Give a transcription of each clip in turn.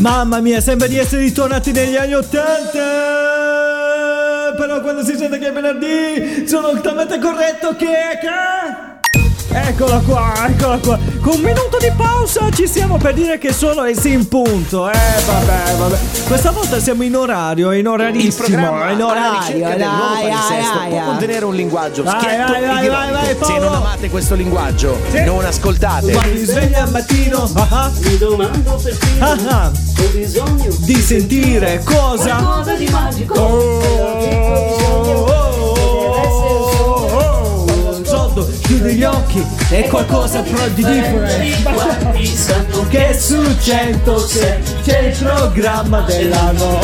Mamma mia, sembra di essere ritornati negli anni Ottanta! Però quando si sente che è venerdì sono talmente corretto che... che... Eccola qua, eccola qua. Con un minuto di pausa ci siamo per dire che sono le sì in punto. Eh, vabbè, vabbè. Questa volta siamo in orario, in orarissimo. Il programma in alla orario. ricerca del nuovo dai, palinsesto dai, può dai. contenere un linguaggio Vai, schietto vai, e vai, vai, vai, Se Paolo. non amate questo linguaggio, Sì. non ascoltate. Quando mi sveglia al mattino, ah, ah, Mi domando perfino ah, ah, Ho bisogno di sentire cosa. Qualcosa di magico oh, Sotto, chiudi gli occhi, è qualcosa però di different. Che su 106 c'è il programma dell'anno.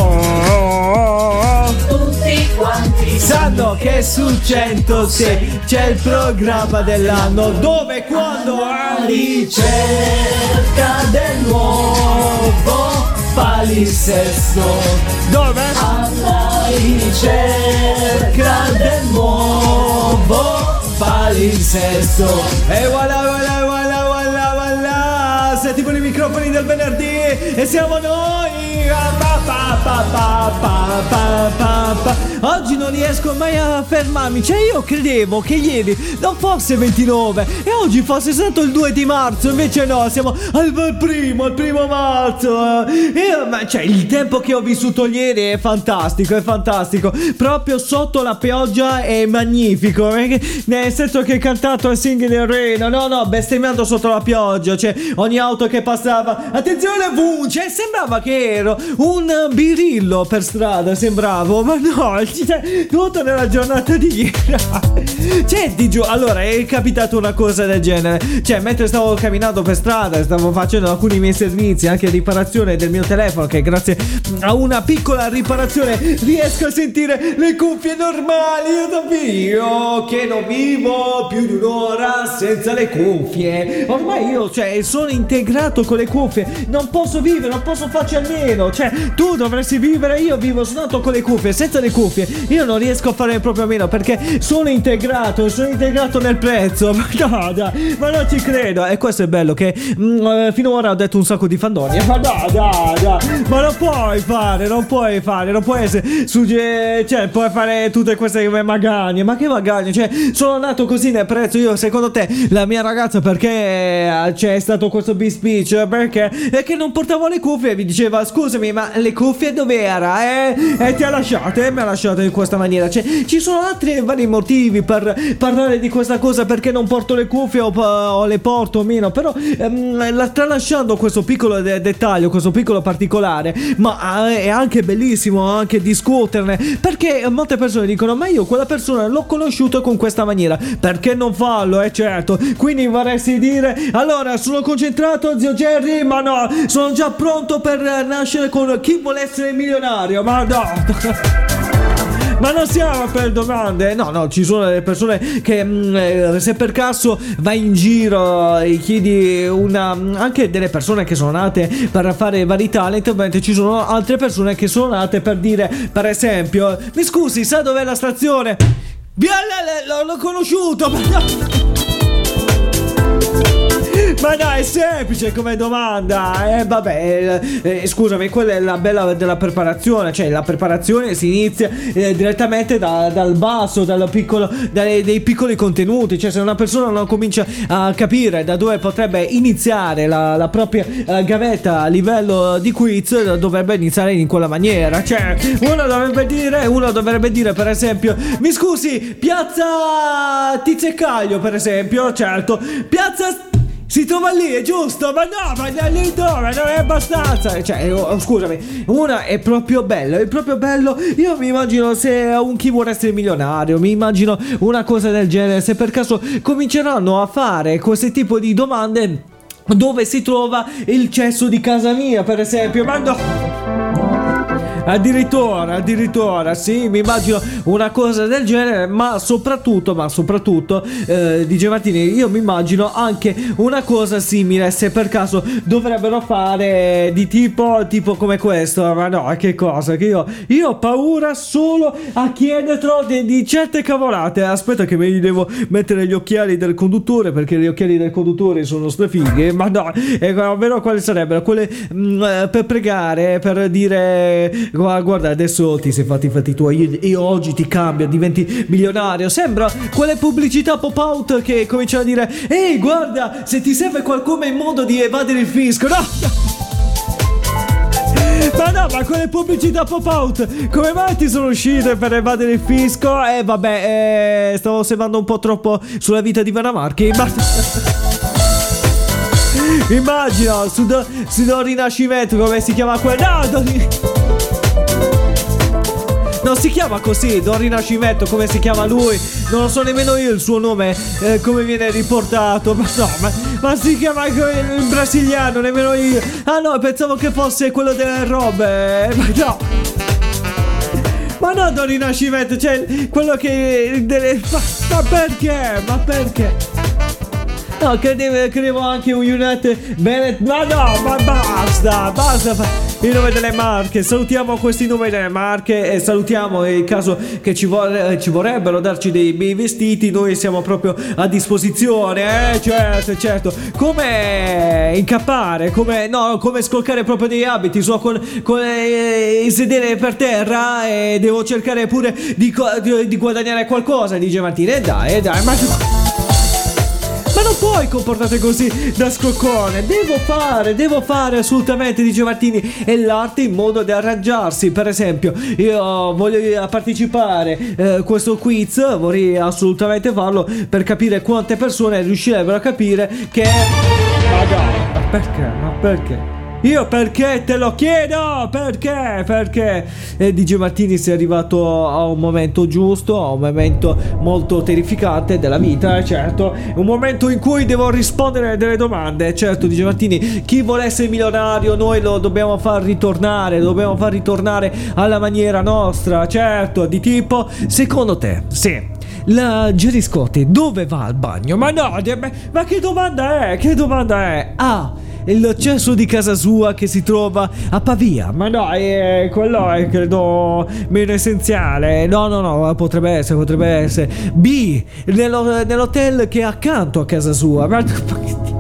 tutti quanti Sanno che su 106 c'è il programma dell'anno dove? Quando? A ricerca del nuovo palinsesto dove? Alla ricerca del nuovo palincesto. Igual, igual. Voilà settiamo i microfoni del venerdì e siamo noi pa. Oggi non riesco mai a fermarmi. Cioè, io credevo che ieri non fosse 29 e oggi fosse stato il 2 di marzo. Invece, no, siamo al primo, al primo marzo. Io, ma, cioè, il tempo che ho vissuto ieri è fantastico, è fantastico. Proprio sotto la pioggia è magnifico. eh, Nel senso che ho cantato a Singing in Rain. No, no, bestemmiando sotto la pioggia. Cioè, ogni auto che passava. Attenzione, boom! Cioè, sembrava che ero un birillo per strada. Sembravo, ma no, cioè, tutto nella giornata di ieri. Cioè, ti giuro, allora è capitato una cosa del genere. Cioè, mentre stavo camminando per strada, stavo facendo alcuni miei servizi, anche riparazione del mio telefono, che grazie a una piccola riparazione riesco a sentire le cuffie normali. Io davvero che non vivo più di un'ora senza le cuffie. Ormai io, cioè, sono integrato con le cuffie. Non posso vivere, non posso farci almeno. Cioè, tu dovresti vivere, io vivo soltanto con le cuffie, senza le cuffie. Io non riesco a fare proprio a meno perché sono integrato, sono integrato nel prezzo. Ma no, dai, ma non ci credo. E questo è bello che mm, eh, finora ho detto un sacco di fandonie. Ma dai, dai, dai. Ma non puoi fare, non puoi fare, non puoi essere sugge... Cioè, puoi fare tutte queste magagne. Ma che magagne? Cioè, sono nato così nel prezzo. Io, secondo te, la mia ragazza, perché eh, c'è stato questo big speech? Perché? È che non portavo le cuffie e mi diceva, scusami, ma le cuffie dove era? Eh? E ti ha lasciate, mi ha lasciato in questa maniera. Cioè, ci sono altri vari motivi per parlare di questa cosa perché non porto le cuffie o, o le porto o meno. Però, ehm, la, tralasciando questo piccolo de- dettaglio, questo piccolo particolare, ma eh, è anche bellissimo anche discuterne. Perché molte persone dicono, ma io quella persona l'ho conosciuto con questa maniera. Perché non farlo? Eh certo. Quindi vorresti dire, allora sono concentrato, zio Jerry, ma no, sono già pronto per nascere con chi vuole essere milionario. Ma no. Ma non siamo per domande, no, no, ci sono delle persone che mm, eh, se per caso vai in giro e chiedi una. anche delle persone che sono nate per fare vari talent, mentre ci sono altre persone che sono nate per dire, per esempio, mi scusi, sa dov'è la stazione? Via, l'ho conosciuto, ma no. Ma no, è semplice come domanda. Eh, vabbè, eh, eh, scusami, quella è la bella della preparazione. Cioè, la preparazione si inizia eh, direttamente da- dal basso, dal piccolo, dai, dei piccoli contenuti. Cioè, se una persona non comincia a capire da dove potrebbe iniziare la, la propria eh, gavetta a livello di quiz, dovrebbe iniziare in quella maniera. Cioè, uno dovrebbe dire, uno dovrebbe dire, per esempio, mi scusi, piazza Tizio per esempio, certo, piazza. Si trova lì, è giusto? Ma no, ma da lì dove? Non è abbastanza. Cioè, oh, scusami, una è proprio bello, è proprio bello. Io mi immagino se un chi vuole essere milionario, mi immagino una cosa del genere. Se per caso cominceranno a fare questo tipo di domande. Dove si trova il cesso di casa mia, per esempio? Ma no! Addirittura, addirittura, sì, mi immagino una cosa del genere, ma soprattutto, ma soprattutto, eh, DJ Martini, io mi immagino anche una cosa simile se per caso dovrebbero fare di tipo, tipo come questo, ma no, che cosa, che io, io ho paura solo a chiederlo di, di certe cavolate, aspetta che mi devo mettere gli occhiali del conduttore, perché gli occhiali del conduttore sono strafighe, ma no, eh, ovvero quali sarebbero? Quelle mm, eh, per pregare, per dire Guarda, adesso ti sei fatti i fatti tuoi. Io, io oggi ti cambio, diventi milionario. Sembra quelle pubblicità pop-out che cominciano a dire: Ehi, guarda, se ti serve qualcuno in modo di evadere il fisco, no? Ma no, ma quelle pubblicità pop-out come mai ti sono uscite per evadere il fisco? Eh vabbè, eh, stavo osservando un po' troppo sulla vita di Vanna Marchi. Ma... Immagino, su, do, Rinascimento, come si chiama quel... No, Don... Non si chiama così, Don Rinascimento, come si chiama lui? Non lo so nemmeno io il suo nome, eh, come viene riportato. Ma no, ma, ma si chiama in brasiliano, nemmeno io. Ah no, pensavo che fosse quello delle robe. Ma no. Ma no, Don Rinascimento, cioè quello che... Delle, ma, ma perché? Ma perché? No, credevo, credevo anche un United Bennett. Ma no, ma basta, basta il nome delle marche. Salutiamo questi nomi delle marche e salutiamo in caso che ci, vor- ci, vorrebbero darci dei bei vestiti. Noi siamo proprio a disposizione. Eh, certo, certo. Come incappare, come, no, come scolcare proprio dei abiti. So, con, con eh, sedere per terra e devo cercare pure di, di, di guadagnare qualcosa. Dice Martina. E dai, dai, ma. Non puoi comportarti così da scoccone. Devo fare, devo fare assolutamente, dice Martini. E l'arte in modo di arrangiarsi. Per esempio, io voglio partecipare a eh, questo quiz. Vorrei assolutamente farlo per capire quante persone riuscirebbero a capire che. Ma dai, ma perché? Ma perché? Io perché te lo chiedo? Perché? Perché eh, DJ Martini sei arrivato a un momento giusto, a un momento molto terrificante della vita, certo. Un momento in cui devo rispondere delle domande. Certo, DJ Martini, chi vuole essere milionario noi lo dobbiamo far ritornare, dobbiamo far ritornare alla maniera nostra, certo, di tipo, secondo te, sì, la Jerry Scotti dove va al bagno? Ma no, ma che domanda è? Che domanda è? Ah, l'accesso di casa sua che si trova a Pavia. Ma no, eh, quello è credo meno essenziale. No, no, no, potrebbe essere, potrebbe essere. B, nello, nell'hotel che è accanto a casa sua. Ma...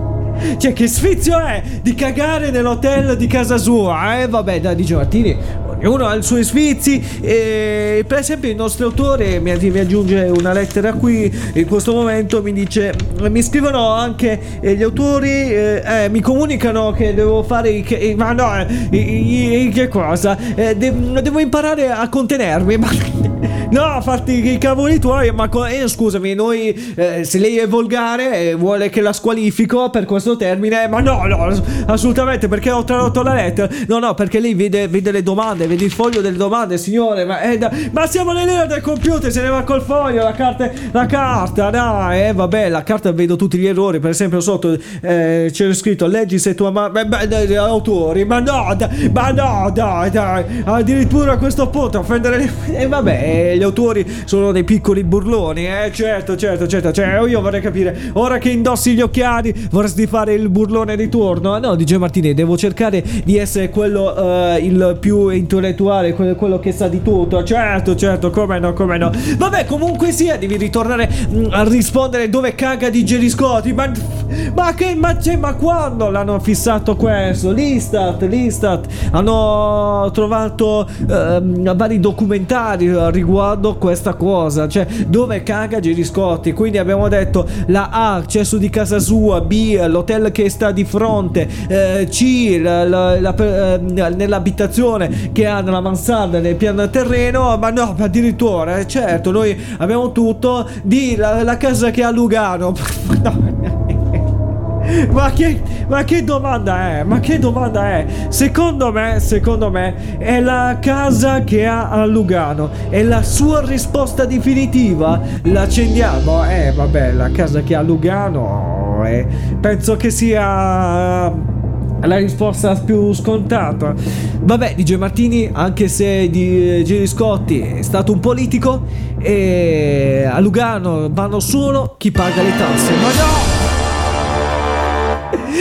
Cioè, che sfizio è di cagare nell'hotel di casa sua? Eh, vabbè, dai, di Martini, ognuno ha i suoi sfizi e per esempio il nostro autore mi, mi, aggiunge una lettera qui in questo momento mi dice mi scrivono anche eh, gli autori eh, eh, mi comunicano che devo fare i, che, ma no i, che cosa eh, de, devo imparare a contenermi ma No, farti i cavoli tuoi, ma co- eh, scusami, noi eh, se lei è volgare e vuole che la squalifico per questo termine, ma no, no, assolutamente, perché ho tradotto la lettera. No, no, perché lei vede, vede le domande, vede il foglio delle domande, signore, ma, eh, da- ma siamo nell'era del computer, se ne va col foglio, la carta, la carta, dai, eh, vabbè, la carta vedo tutti gli errori, per esempio sotto eh, c'è scritto leggi se tua mamma, beh, autori, ma no, da- ma no, dai, dai, addirittura a questo punto offendere le... Eh, vabbè, gli autori sono dei piccoli burloni, eh? Certo, certo, certo. Cioè, io vorrei capire, ora che indossi gli occhiali, vorresti fare il burlone di turno? No, dice Martini, devo cercare di essere quello uh, il più intellettuale, quello che sa di tutto. Certo, certo, come no, come no. Vabbè, comunque sia, devi ritornare mm, a rispondere dove caga di Jerry Scotti. Ma, ma che, ma, cioè, ma quando l'hanno fissato questo? L'Istat, l'Istat. Hanno trovato uh, vari documentari riguardo riguardo questa cosa, cioè dove caga Giri Scotti. Quindi abbiamo detto la A, accesso di casa sua, B, l'hotel che sta di fronte, eh, C, la, la, la, eh, nell'abitazione che ha nella mansarda nel piano terreno, ma no, addirittura, eh, certo, noi abbiamo tutto, D, la, casa che ha Lugano. no. Ma che, ma che domanda è? Ma che domanda è? Secondo me, secondo me, è la casa che ha a Lugano. È la sua risposta definitiva. L'accendiamo? Eh, vabbè, la casa che ha a Lugano. Eh, penso che sia È la risposta più scontata. Vabbè, DJ Martini, anche se di Giri Scotti è stato un politico, e a Lugano vanno solo chi paga le tasse. Ma no!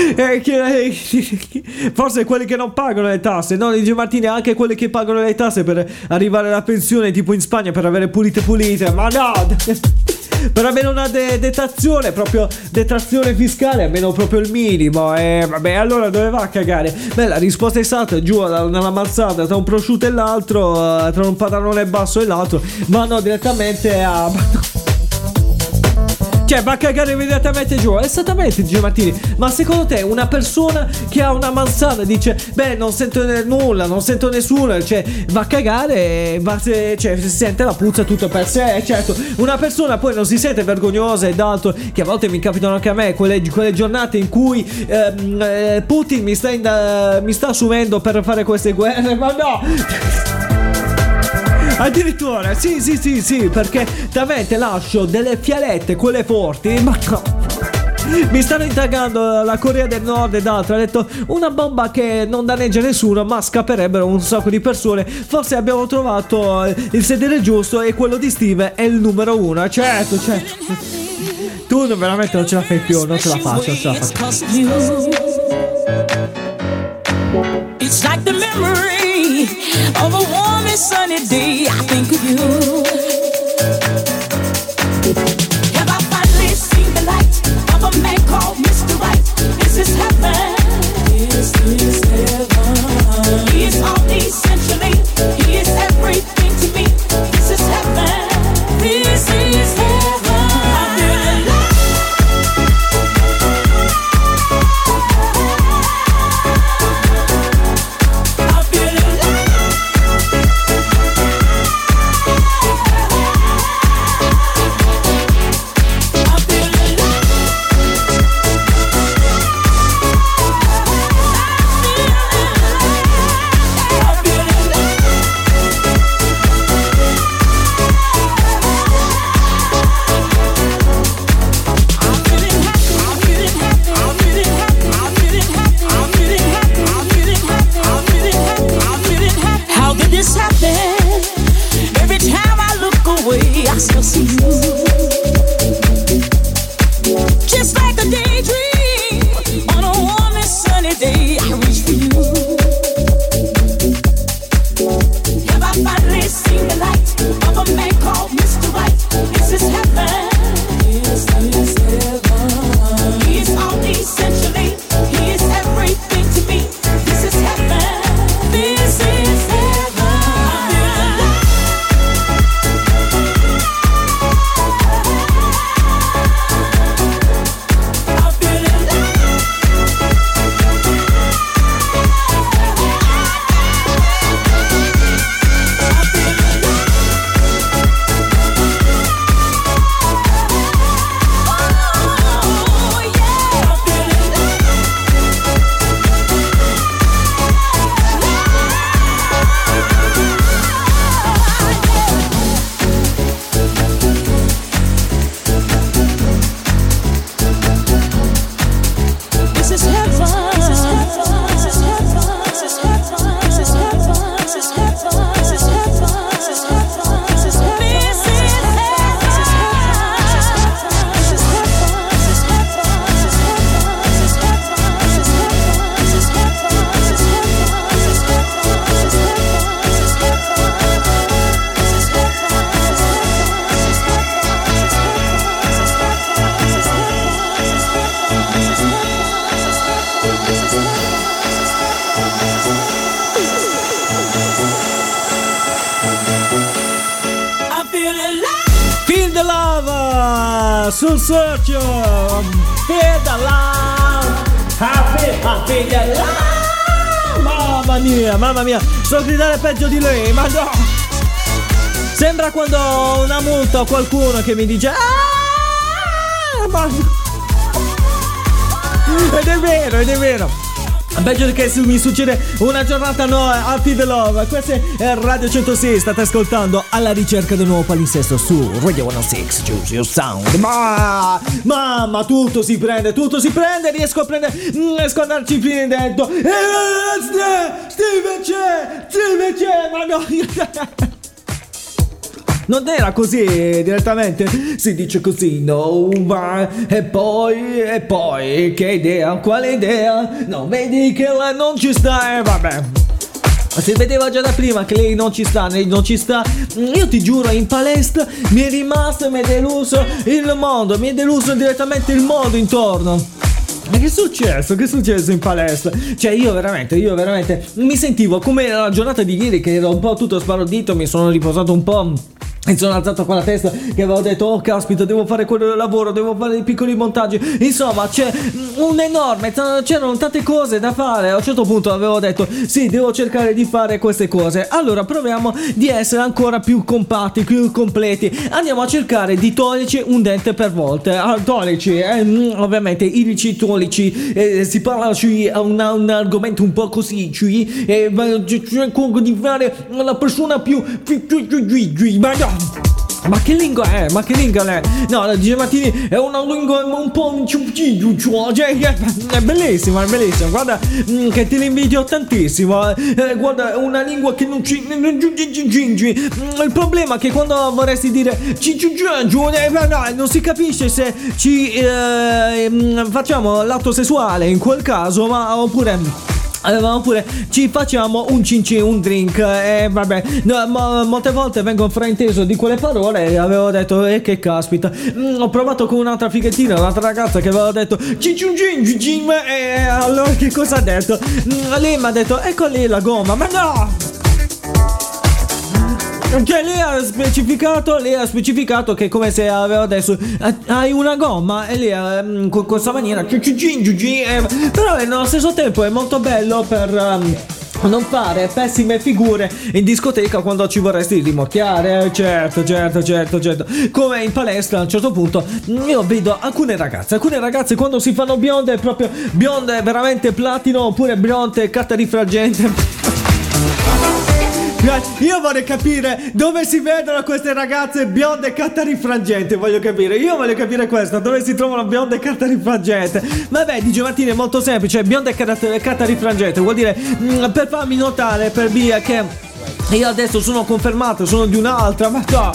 Eh, Forse quelli che non pagano le tasse, no? DJ Martini, anche quelli che pagano le tasse per arrivare alla pensione, tipo in Spagna, per avere pulite pulite. Ma no! Per avere una de- detrazione, proprio detrazione fiscale, almeno proprio il minimo. E vabbè, allora dove va a cagare? Beh, la risposta è giù nella mazzata tra un prosciutto e l'altro, eh, tra un pantalone basso e l'altro, vanno direttamente a. Cioè, va a cagare immediatamente giù. Esattamente, dice Martini. Ma secondo te, una persona che ha una manzana dice: Beh, non sento nulla, non sento nessuno. Cioè, va a cagare va, cioè, si sente la puzza tutto per sé. Certo, una persona poi non si sente vergognosa ed altro. Che a volte mi capitano anche a me quelle, quelle giornate in cui ehm, eh, Putin mi sta, in- mi sta assumendo per fare queste guerre. Ma no! Addirittura, sì, sì, sì, sì, perché davvero lascio delle fialette, quelle forti, ma no. Mi stanno indagando la Corea del Nord ed altro. Ha detto una bomba che non danneggia nessuno, ma scapperebbero un sacco di persone. Forse abbiamo trovato eh, il sedere giusto e quello di Steve è il numero uno. Certo, certo. Tu veramente non ce la fai più, non ce la faccio, non ce la faccio. It's like the memory of a warm and sunny day. I think of you. Mia, mamma mia. Sto a gridare peggio di lei, ma no. Sembra quando una multa o qualcuno che mi dice "Ah!" ma- Ed è vero, ed è vero. Peggio che mi succede una giornata no, Happy the Love. Questa è Radio 106, state ascoltando alla ricerca del nuovo palinsesto su Radio 106, Choose Your Sound. Ma, mamma, tutto si prende, tutto si prende, riesco a prendere, mm, riesco a andarci fino in dentro. E Steve c'è, Steve c'è, ma no. Non era così direttamente, si dice così, no, ma e poi, e poi, che idea, quale idea? Non vedi che lei non ci sta e vabbè. Si vedeva già da prima che lei non ci sta, lei non ci sta. Io ti giuro, in palestra mi è rimasto, mi è deluso il mondo, mi è deluso direttamente il mondo intorno. Ma che è successo? Che è successo in palestra? Cioè io veramente, io veramente mi sentivo come la giornata di ieri che ero un po' tutto sparodito, mi sono riposato un po'. E sono alzato con la testa che avevo detto Oh caspita devo fare quello del lavoro Devo fare dei piccoli montaggi Insomma c'è un enorme C'erano tante cose da fare A un certo punto avevo detto Sì devo cercare di fare queste cose Allora proviamo di essere ancora più compatti Più completi Andiamo a cercare di toglierci un dente per volta ah, Toglici eh, mm, Ovviamente ilici tolici eh, Si parla su un, un, argomento un po' così Cioè eh, cerco di fare la persona più Ma no ma che lingua è? Ma che lingua è? No, la DJ Martini è una lingua un po' cioè, è bellissima, è bellissima. Guarda mm, che te la invidio tantissimo. Eh, guarda, è una lingua che non ci Il problema è che quando vorresti dire non si capisce se ci eh, facciamo l'atto sessuale in quel caso, ma oppure Avevamo pure ci facciamo un cincin, un drink e vabbè. No, ma, molte volte vengo frainteso di quelle parole e avevo detto e eh, che caspita. Mm, ho provato con un'altra fighettina un'altra ragazza che aveva detto cincin cincin e allora che cosa ha detto? Mm, lei mi ha detto ecco lì la gomma. Ma no cioè lei ha specificato, lei ha specificato che come se aveva adesso hai una gomma e lei um, con questa maniera eh, però nello stesso tempo è molto bello per um, non fare pessime figure in discoteca quando ci vorresti rimorchiare. Certo, certo, certo, certo. Come in palestra a un certo punto io vedo alcune ragazze, alcune ragazze quando si fanno bionde, proprio bionde veramente platino oppure bionde carta rifraggente. Io vorrei capire dove si vedono queste ragazze bionde e carta rifrangente. Voglio capire. Io voglio capire questo. Dove si trovano bionde e carta rifrangente. Vabbè, dice Martini, è molto semplice. Bionde e carta rifrangente vuol dire mh, mm, per farmi notare per via che io adesso sono confermato, sono di un'altra. Ma no.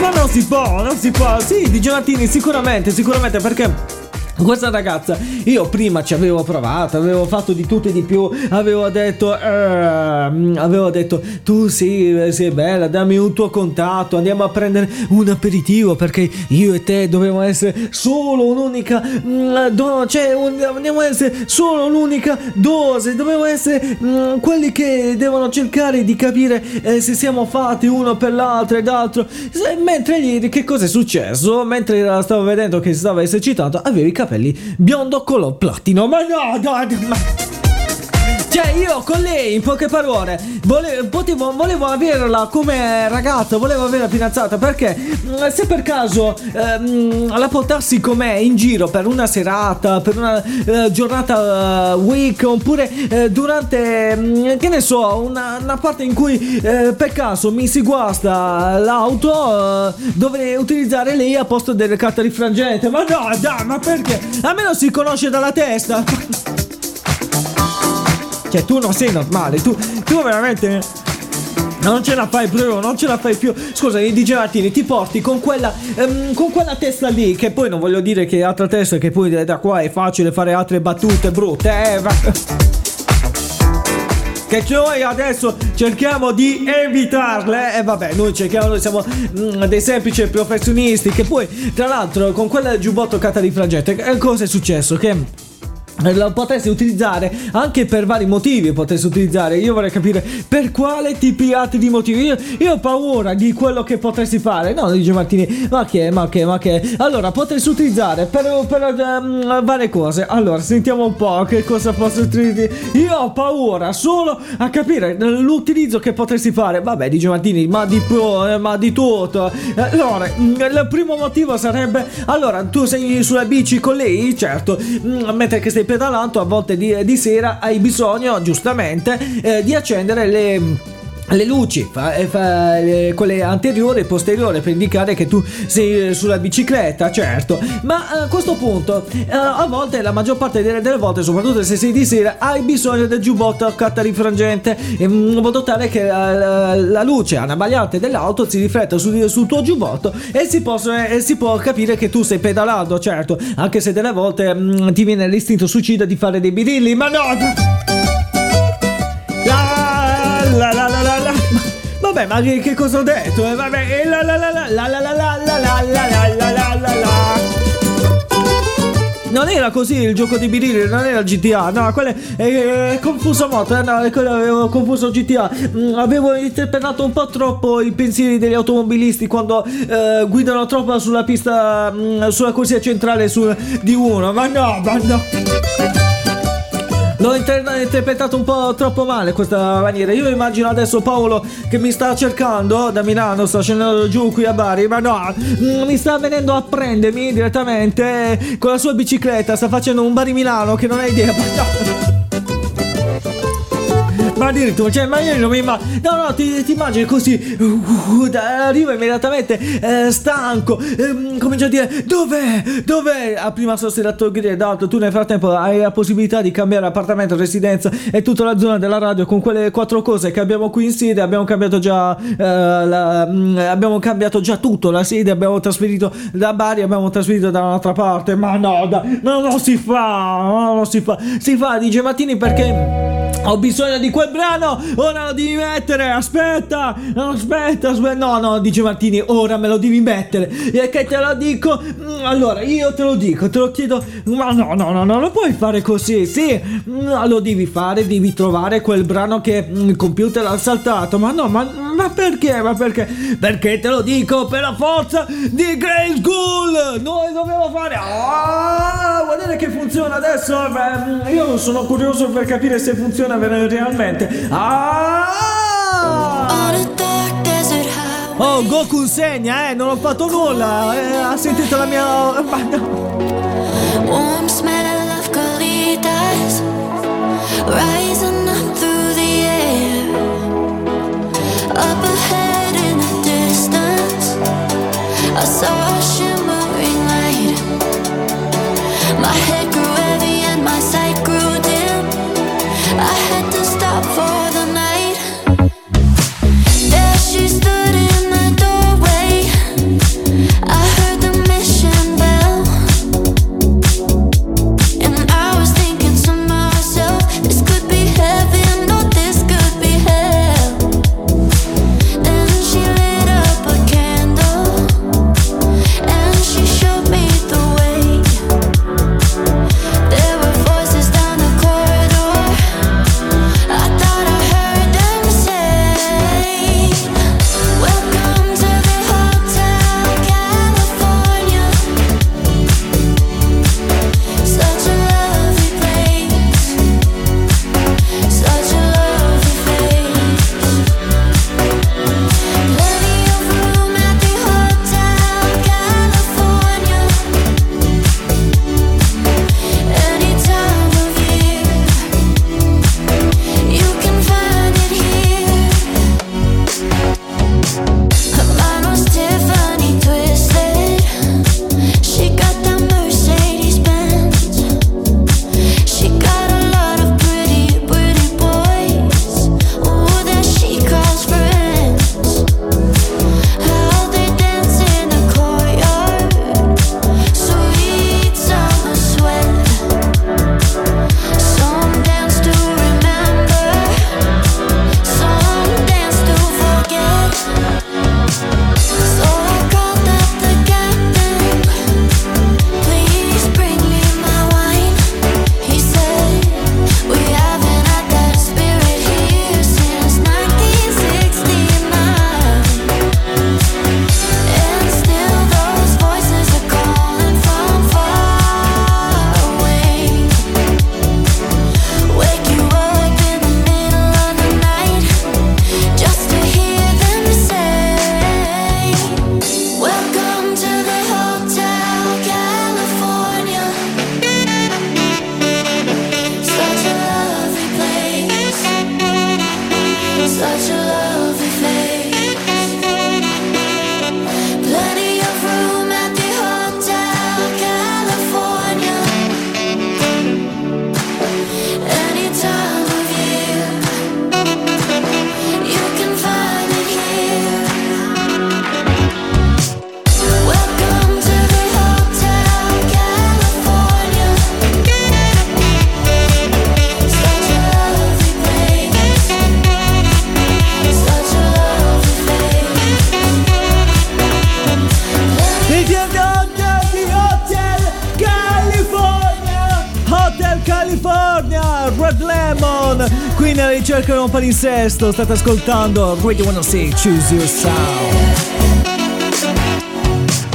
Ma non si può, non si può. Sì, dice Martini, sicuramente, sicuramente perché questa ragazza, io prima ci avevo provato, avevo fatto di tutto e di più, avevo detto, eh, avevo detto, tu sì, sei bella, dammi un tuo contatto, andiamo a prendere un aperitivo perché io e te dobbiamo essere solo un'unica, mm, do, cioè un, dobbiamo essere solo l'unica dose, dobbiamo essere mm, quelli che devono cercare di capire eh, se siamo fatti uno per l'altro ed altro. Mentre ieri che cosa è successo? Mentre stavo vedendo che si stava esercitando, avevi capito capelli biondo color platino. Ma no, no, ma... Cioè, io con lei, in poche parole, volevo, potevo, volevo averla come ragazza, volevo averla fidanzata. Perché mm, se per caso ehm, la portassi con me in giro per una serata, per una eh, giornata uh, week, oppure eh, durante, mm, che ne so, una, una parte in cui eh, per caso mi si guasta l'auto, eh, dovrei utilizzare lei a posto delle carte rifrangenti. Ma no, dai, ma perché? Almeno si conosce dalla testa. Cioè, tu non sei normale, tu, tu veramente. Non ce la fai più, non ce la fai più. Scusa, DJ Martini, ti porti con quella, um, con quella testa lì, che poi non voglio dire che è altra testa, che poi da qua è facile fare altre battute brutte, eh. Va. Che noi adesso cerchiamo di evitarle. E eh, vabbè, noi cerchiamo, noi siamo mm, dei semplici professionisti. Che poi, tra l'altro, con quella giubbotto cata di frangente, eh, cosa è successo? Che lo potresti utilizzare anche per vari motivi potresti utilizzare. Io vorrei capire per quale tipi altri di motivi. Io, io, ho paura di quello che potresti fare. No dice Martini ma che ma che ma che. Allora potresti utilizzare per, per um, varie cose. Allora sentiamo un po' che cosa posso utilizzare. Io ho paura solo a capire l'utilizzo che potresti fare. Vabbè dice Martini ma di eh, ma di tutto. Allora mm, il primo motivo sarebbe allora tu sei sulla bici con lei? Certo. Mm, mentre che stai pedalando a volte di, di sera hai bisogno giustamente eh, di accendere le le luci, fa, eh, fa, le, quelle anteriori e posteriori per indicare che tu sei sulla bicicletta, certo. Ma a questo punto, eh, a volte, la maggior parte delle, delle, volte, soprattutto se sei di sera, hai bisogno del giubbotto a carta rifrangente in modo tale che la, la luce anabagliante dell'auto si rifletta sul, sul tuo giubbotto e si, possa, e si, può capire che tu stai pedalando, certo. Anche se delle volte mh, mm, ti viene l'istinto suicida di fare dei birilli, ma no! la la la la la Vabbè, ma che, cosa ho detto? Eh, vabbè, la la la la la la la la la la la la la la la non era così il gioco di Birilli, non era GTA, no, quello è, è confuso molto, eh, no, quello avevo confuso GTA. Mm, avevo interpretato un po' troppo i pensieri degli automobilisti quando eh, guidano troppo sulla pista, mh, sulla corsia centrale su, di uno, ma no, ma no. L'ho inter- interpretato un po' troppo male questa maniera. Io immagino adesso Paolo che mi sta cercando da Milano, sta scendendo giù qui a Bari, ma no, mm, mi sta venendo a prendermi direttamente con la sua bicicletta, sta facendo un Bari Milano che non hai idea. Ma addirittura, cioè, ma io non mi immagino. No, no, ti, ti immagini così. Uh, arriva immediatamente eh, stanco. Eh, comincia a dire: Dov'è? Dov'è? Ha prima sostenuto il grido. Tu nel frattempo hai la possibilità di cambiare appartamento, residenza e tutta la zona della radio con quelle quattro cose che abbiamo qui in sede. Abbiamo cambiato già. Eh, la, mh, abbiamo cambiato già tutto. La sede abbiamo trasferito da Bari, abbiamo trasferito da un'altra parte. Ma no, da, no, non si fa. No, non si fa. Si fa, dice Mattini perché. Ho bisogno di quel brano, ora lo devi mettere, aspetta, aspetta, aspetta, no, no, dice Martini, ora me lo devi mettere, e che te lo dico, mm, allora io te lo dico, te lo chiedo, ma no, no, no, non lo puoi fare così, sì, mm, lo devi fare, devi trovare quel brano che mm, il computer ha saltato, ma no, ma, ma perché, ma perché, perché te lo dico per la forza di Grey School, noi dobbiamo fare, ah, guardate che funziona adesso, Beh, io sono curioso per capire se funziona funziona realmente. Ah! Oh, Goku insegna, eh, non ho fatto nulla. Eh, ha sentito la mia. Ma no. Warm smell of colitas rising up through the air. Up ahead in the distance, I saw a shimmering un palinsesto state ascoltando Radio 106 Choose Your Sound.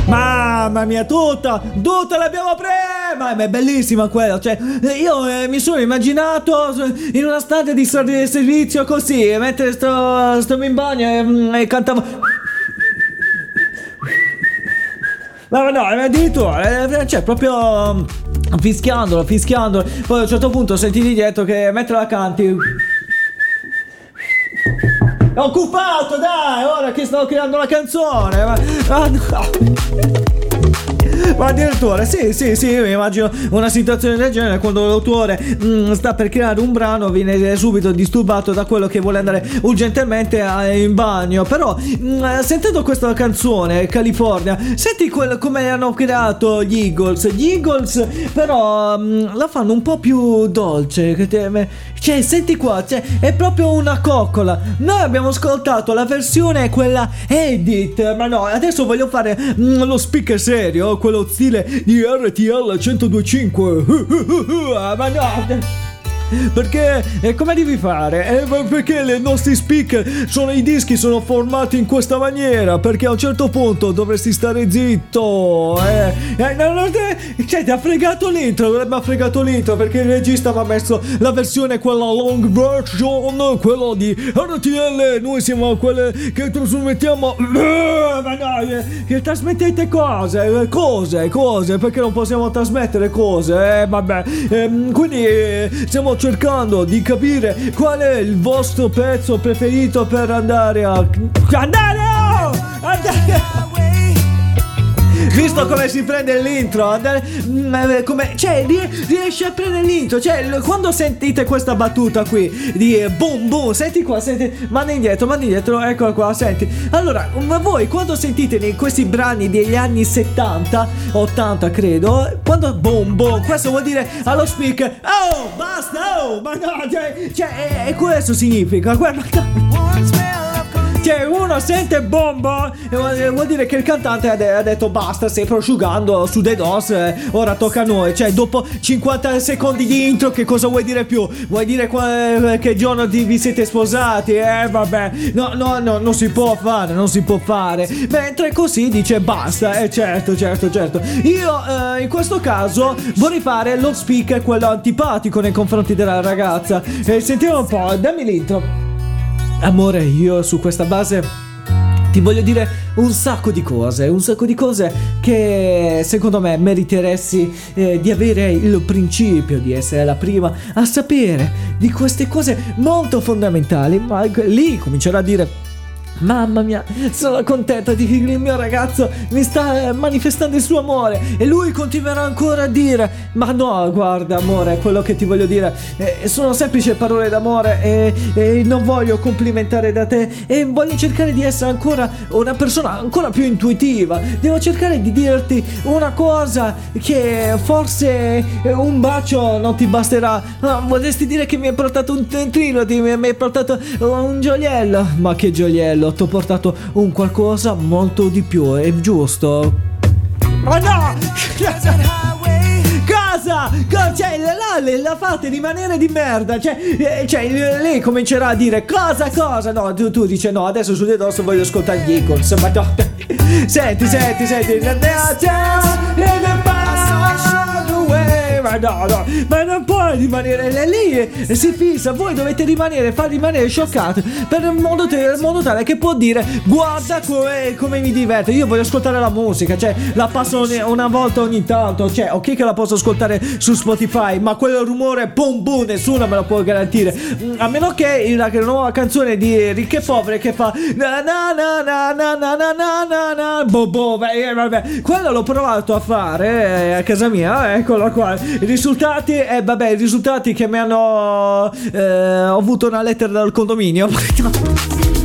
Mamma mia, tutta, tutta l'abbiamo presa! Ma è bellissima quella, cioè, io eh, mi sono immaginato in una stadia di servizio così, mentre sto, sto in bagno e, mm, e cantavo... Ma no, addirittura, eh, cioè, proprio mm, fischiandolo, fischiandolo. Poi a un certo punto senti di dietro che mentre la canti... È occupato, dai, ora che stavo creando la canzone. Ma, ah, no. Ma addirittura, sì, sì, sì, mi immagino una situazione del genere quando l'autore mm, sta per creare un brano, viene subito disturbato da quello che vuole andare urgentemente a- in bagno. Però, mm, sentendo questa canzone, California, senti quel- come hanno creato gli Eagles. Gli Eagles, però, mm, la fanno un po' più dolce. Cioè, senti qua, cioè, è proprio una coccola. Noi abbiamo ascoltato la versione, quella edit, ma no, adesso voglio fare mm, lo speaker serio, quello stile di RTL 1025. ma no. Perché eh, come devi fare? Eh, perché i nostri speaker sono i dischi sono formati in questa maniera? Perché a un certo punto dovresti stare zitto. Eh, eh, no, no, eh, cioè, ti ha fregato l'intro, mi ha fregato l'intro perché il regista mi ha messo la versione quella long version, quella di RTL. Noi siamo quelle che trasmettiamo. Eh, ma no, eh, che trasmettete cose, eh, cose, cose, perché non possiamo trasmettere cose? Eh, vabbè. Ehm, quindi eh, cercando di capire qual è il vostro pezzo preferito per andare a. Andare! oh! Andare! Visto come si prende l'intro, mm, eh, come, cioè, rie- riesce a prendere l'intro. Cioè, quando sentite questa battuta qui di eh, boom boom, senti qua, senti, manda indietro, manda indietro, eccola qua, senti. Allora, ma voi quando sentite questi brani degli anni 70, 80 credo, quando boom boom, questo vuol dire allo speaker, oh, basta, oh, ma no, cioè, cioè, e, e questo significa, guarda. Cioè, uno sente bombo vuol dire che il cantante ha, de- ha detto basta, stai prosciugando su dei dos, eh, ora tocca a noi. Cioè, dopo 50 secondi di intro, che cosa vuoi dire più? Vuoi dire qua- che giorno di- vi siete sposati? Eh, vabbè, no, no, no, non si può fare, non si può fare. Mentre così dice basta, eh, certo, certo, certo. Io, eh, in questo caso, vorrei fare lo speaker, quello antipatico nei confronti della ragazza. E sentiamo un po', dammi l'intro. Amore, io su questa base ti voglio dire un sacco di cose, un sacco di cose che secondo me meriteresti eh, di avere il principio di essere la prima a sapere di queste cose molto fondamentali, ma lì comincerà a dire Mamma mia, sono contenta di che il mio ragazzo mi sta eh, manifestando il suo amore e lui continuerà ancora a dire Ma no, guarda amore, quello che ti voglio dire. Eh, sono semplici parole d'amore e, e non voglio complimentare da te. E voglio cercare di essere ancora una persona ancora più intuitiva. Devo cercare di dirti una cosa che forse un bacio non ti basterà. Ah, Vorresti dire che mi hai portato un tentrilo, ti- mi hai portato un gioiello? Ma che gioiello, ti ho portato un qualcosa molto di più, è giusto? Ma no! Cosa? Co- Cioè, la, la, la fate rimanere di merda. Cioè, eh, cioè, lei comincerà a dire cosa, cosa. No, tu, tu dici no, adesso su di dosso voglio ascoltare gli Eagles. Ma no. Senti, senti, senti. Ma no, no, ma non puoi rimanere lì si fissa, voi dovete rimanere, far rimanere scioccati per il modo, modo tale che può dire guarda come, come mi diverte, io voglio ascoltare la musica, cioè la passo una volta ogni tanto, cioè ok che la posso ascoltare su Spotify, ma quel rumore boom boom nessuno me lo può garantire, Mm, a meno che la nuova canzone di Ricche e Povere che fa na na na na na na na na na boh boh, beh, eh, vabbè, quello l'ho provato a fare eh, a casa mia, eccolo qua, risultati, eh vabbè, risultati che mi hanno, eh, ho avuto una lettera dal condominio.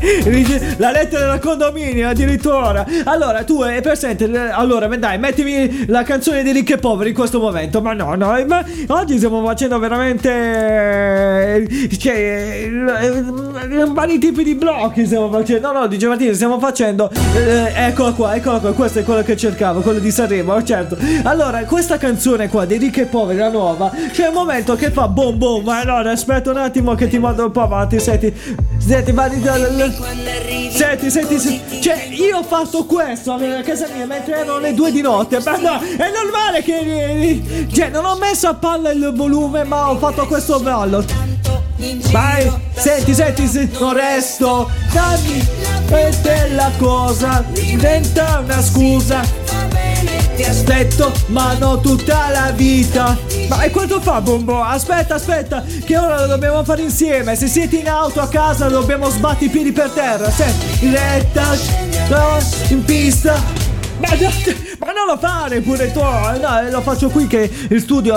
La lettera del condominio addirittura. Allora, tu hai presente. Allora, dai, mettimi la canzone di ricchi e poveri in questo momento. Ma no, no, ma oggi stiamo facendo veramente. eh, Cioè, eh, vari tipi di blocchi stiamo facendo. No, no, dice Martino, stiamo facendo. eh, eccola qua, eccola qua. Questo è quello che cercavo, quello di Sanremo, certo. Allora, questa canzone qua di ricchi e poveri, la nuova, c'è un momento che fa boom boom. Ma allora, aspetta un attimo che ti mando un po' avanti. Senti, senti, vai. Senti, senti, senti, cioè io ho fatto questo a casa mia mentre erano le due di notte, ma è normale che... Cioè, non ho messo a palla il volume, ma ho fatto questo ballo. Vai, senti, senti, senti, non resto, dammi, questa è la cosa, diventa una scusa. Ti aspetto, ma non tutta la vita. Ma e quanto fa, Bombo? Aspetta, aspetta, che ora lo dobbiamo fare insieme. Se siete in auto a casa, dobbiamo sbatti i piedi per terra. Senti, in retta, in pista. Ma, ma non lo fare pure tu, no, lo faccio qui che il studio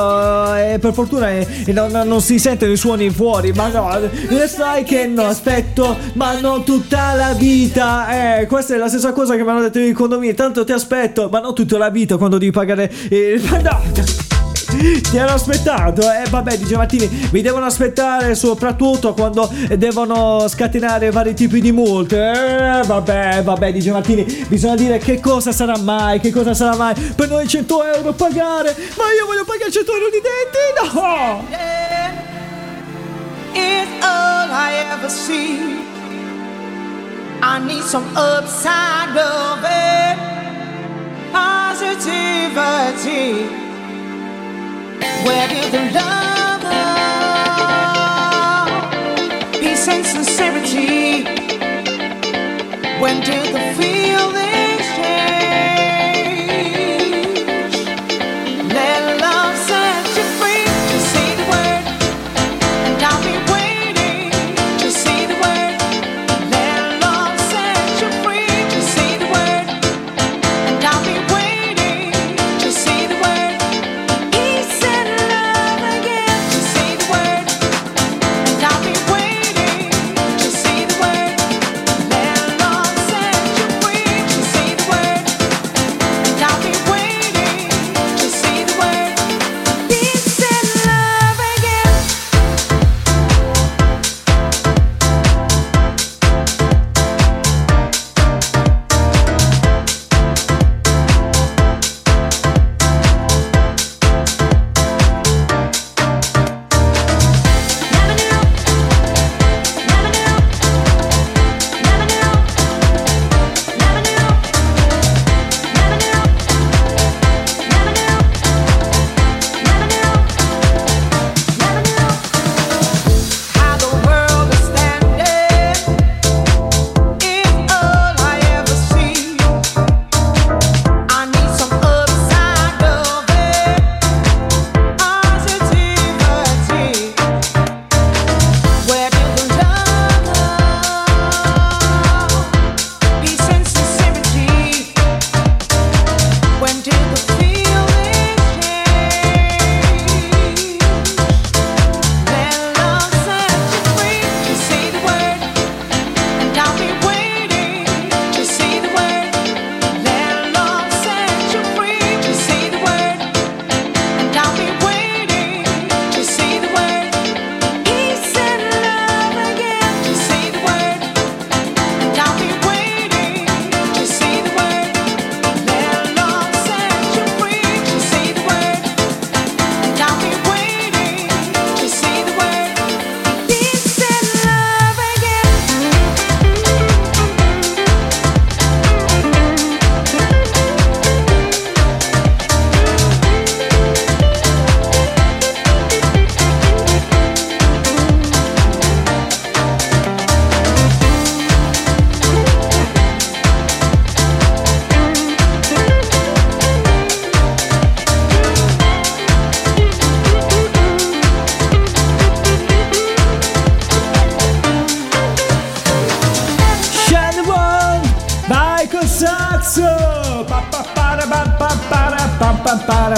eh, per fortuna è- non, non si sentono i suoni fuori, ma no, le sai che no, aspetto, ma non tutta la vita, eh, questa è la stessa cosa che mi hanno detto i condomini, tanto ti aspetto, ma non tutta la vita quando devi pagare il... No. Ti hanno aspettato, eh? Vabbè, dice Martini, mi devono aspettare soprattutto quando devono scatenare vari tipi di multe. Eh, vabbè, vabbè, dice Martini, bisogna dire che cosa sarà mai, che cosa sarà mai per noi 100 euro pagare. Ma io voglio pagare 100 euro di denti, no! is all I ever see. I need some upside it, positivity. When did the feelings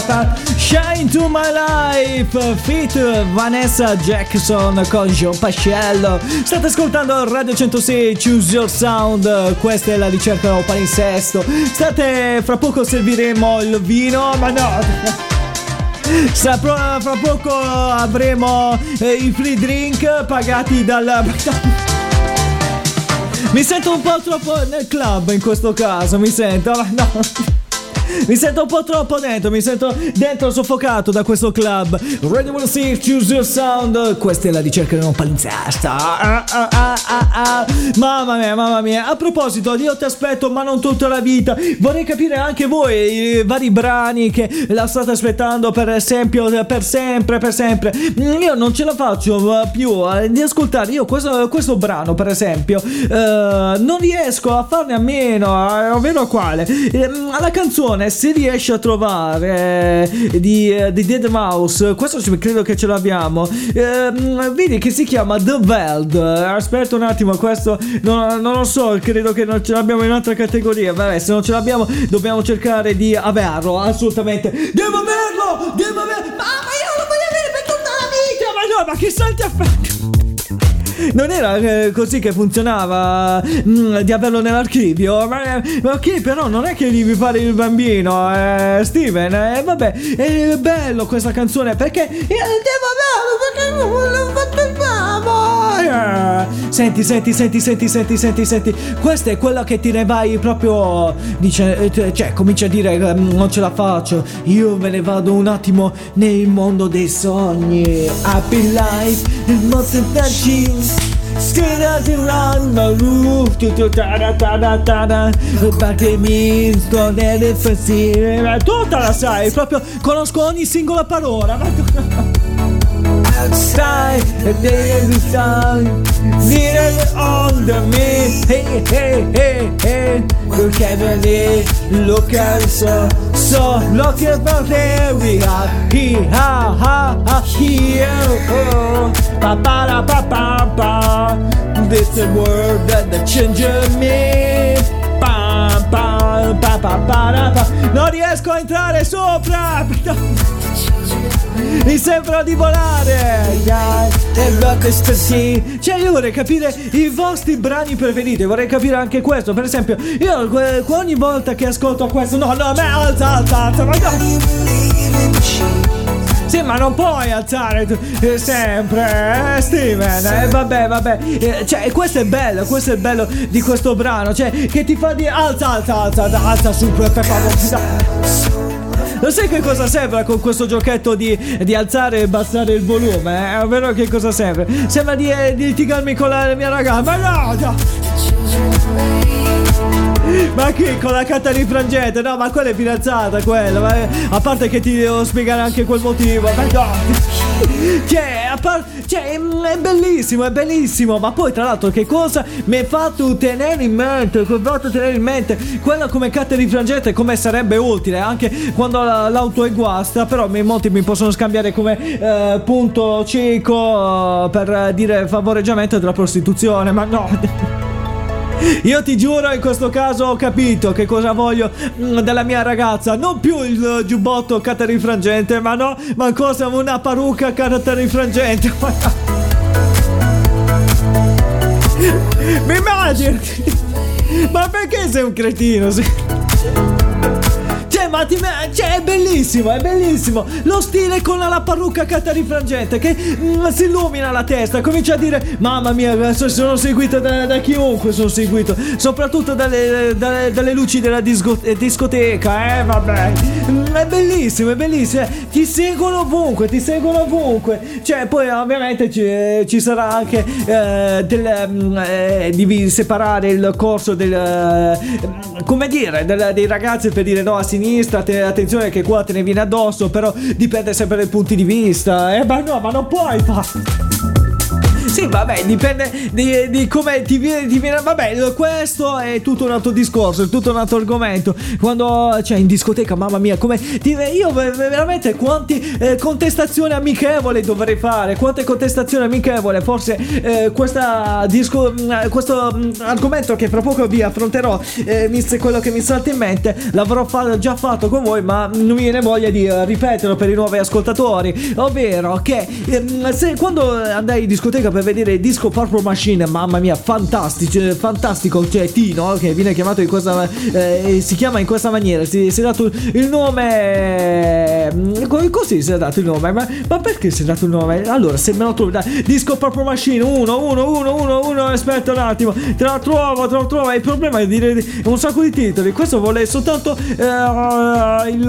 pa. Shine to my life, fit Vanessa Jackson con John Pascello. State ascoltando Radio 106 Choose Your Sound. Questa è la ricerca del palinsesto. State, fra poco serviremo il vino, ma no. Fra poco avremo eh, i free drink pagati dal. Mi sento un po' troppo nel club in questo caso, mi sento, ma no. Mi sento un po' troppo dentro, mi sento dentro soffocato da questo club. Radio 106, choose your sound. Questa è la ricerca di un palinzesta. Ah, ah, ah, ah, ah. Mamma mia, mamma mia. A proposito, io ti aspetto, ma non tutta la vita. Vorrei capire anche voi i vari brani che la state aspettando per esempio, per sempre, per sempre. Mm, Io non ce la faccio eh, più eh, di ascoltare. Io questo, questo brano, per esempio, eh, non riesco a farne a meno, eh, ovvero quale? Eh, la canzone si riesce a trovare eh, di, eh, di Dead Mouse, questo credo che ce l'abbiamo. Ehm, vedi che si chiama The Veld. Aspetta un attimo, questo non, non lo so, credo che non ce l'abbiamo in un'altra categoria. Vabbè, se non ce l'abbiamo, dobbiamo cercare di averlo. Assolutamente. Devo averlo! Devo averlo! Ma, ma io lo voglio avere per tutta la vita! Ma no, ma che salti a fare? Non era eh, così che funzionava mm, di averlo nell'archivio. Ma, ok, però non è che devi fare il bambino, eh, Steven. Eh, vabbè, è bello questa canzone perché eh, averlo perché non l'ho fatto il Senti, senti, senti, senti, senti, senti, senti. Questa è quella che ti ne vai proprio. Dice, eh, cioè, comincia a dire: eh, Non ce la faccio. Io me ne vado un attimo nel mondo dei sogni. Happy life, il mondo Scared around the roof, da da da Battimi sto nelle festive tutta la sai, proprio conosco ogni singola parola Outside, and then the sun Needed under me Hey, hey, hey, hey Look at me, look at it so So, look me, there we are He, ha, ha, ha, here oh, Pa, pa, da, pa, pa, pa This is a word that that changes me. Pa, pa, pa, pa, pa, da, pa. Non riesco a entrare sopra mi sembra di volare. Cioè io vorrei capire i vostri brani preferiti Vorrei capire anche questo Per esempio io ogni volta che ascolto questo No no ma alza alza alza ma no. Sì, ma non puoi alzare eh, sempre, eh, Steven. Eh, vabbè, vabbè. Eh, cioè, questo è bello, questo è bello di questo brano. Cioè, che ti fa dire alza, alza, alza, alza su, per favore. Lo sai che cosa sembra con questo giochetto di, di alzare e abbassare il volume? Eh? Ovvero che cosa sembra? Sembra di, eh, di litigarmi con la mia ragazza. Ma no! no. Ma chi con la carta di frangente? No, ma quella è fidanzata, quella. ma- a parte che ti devo spiegare anche quel motivo. Ma no! Cioè, a par- cioè, è bellissimo, è bellissimo. Ma poi, tra l'altro, che cosa mi hai fatto tenere in mente? Hai fatto tenere in mente quella come carta di frangente, come sarebbe utile anche quando la- l'auto è guasta. Però molti mi possono scambiare come eh, punto cieco eh, per dire favoreggiamento della prostituzione. Ma no! Io ti giuro, in questo caso ho capito che cosa voglio mm, dalla mia ragazza. Non più il eh, giubbotto catarifrangente, ma no, ma cosa una parrucca catarifrangente. Mi immagini? Ma perché sei un cretino? Cioè, ma ti me- cioè, è bellissimo, è bellissimo. Lo stile con la, la parrucca catarifrangente che mm, si illumina la testa. Comincia a dire: Mamma mia, sono seguito da, da chiunque. Sono seguito, soprattutto dalle, dalle- dalle luci della disco- eh, discoteca. Eh, vabbè, Mm, è bellissimo, è bellissimo. eh. Ti seguono ovunque, ti seguono ovunque. Cioè, poi ovviamente ci, eh, ci sarà anche eh, del, mm, eh, devi separare il corso del eh, come dire del- dei ragazzi per dire no a sinistra te- attenzione che qua te ne viene addosso però dipende sempre dai punti di vista eh? Ma no ma non puoi fare Sì, vabbè, dipende di, di come ti viene, ti viene. Vabbè, questo è tutto un altro discorso, è tutto un altro argomento. Quando cioè in discoteca, mamma mia, come. io ve- veramente quanti eh, contestazioni amichevoli dovrei fare? Quante contestazioni amichevoli? Forse eh, questa disco, mh, questo mh, argomento che fra poco vi affronterò, eh, se quello che mi salta in mente, l'avrò fa- già fatto con voi, ma non mi viene voglia di eh, ripeterlo per i nuovi ascoltatori. Ovvero che ehm, se, quando andai in discoteca per vedere disco Purple Machine, mamma mia, fantastico, eh, fantastico, cioè Tino, che viene chiamato in questa eh, si chiama in questa maniera, si, si è dato il nome co- così si è dato il nome, ma, ma perché si è dato il nome? Allora, se me lo trovi, disco Purple Machine 1 1 1 1 1, aspetta un attimo, te la trovo, te la trovo, il problema è dire un sacco di titoli, questo vuole soltanto eh, il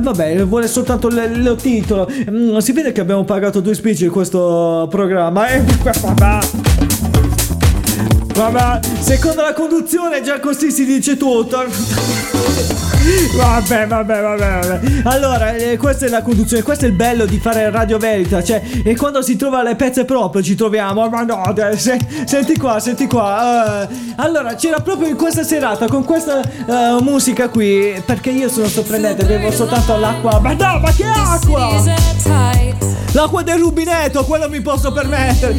vabbè, vuole soltanto il, titolo. Mm, si vede che abbiamo pagato due spicci in questo programma. Eh, vabbè. Vabbè, secondo la conduzione già così si dice tutto. Vabbè, vabbè, vabbè, vabbè. Allora, eh, questa è la conduzione, questo è il bello di fare Radio Verita, cioè, e quando si trova le pezze proprio ci troviamo. Ma no, se- senti qua, senti qua. eh. allora, c'era proprio in questa serata con questa eh, musica qui, perché io sono sorprendente, bevo soltanto l'acqua. Ma no, ma che acqua? L'acqua del rubinetto, quello mi posso permettere.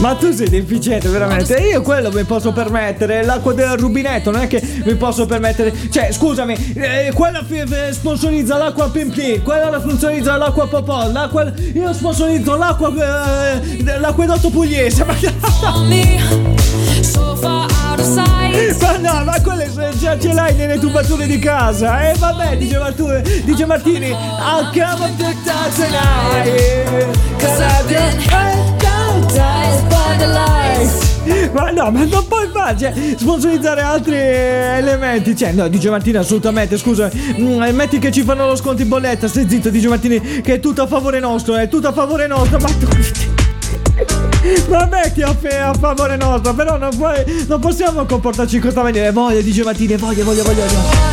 Ma tu sei deficiente veramente. Io quello mi posso permettere L'acqua del rubinetto Non è che mi posso permettere. Cioè scusami eh, Quella fi- fi- sponsorizza l'acqua Pim Pim Quella la sponsorizza l'acqua Popò l'acqua, Io sponsorizzo l'acqua eh, L'acquedotto pugliese Ma ma no, ma quelle già ce l'hai nelle tubature di casa. E vabbè, dice, Martu- dice Martini. I'll come up to town tonight. Ma no, ma non puoi fare, cioè, sponsorizzare altri eh, elementi. Cioè, no, dice Martini, assolutamente, scusa. Mm, metti che ci fanno lo sconto in bolletta. Stai zitto, dice Martini, che è tutto a favore nostro, è tutto a favore nostro. Ma tu. Metti a, fe- a favore nostro, però non, puoi, non possiamo comportarci in questa maniera. Voglio, dice Martini, voglio, voglio, voglio. voglio.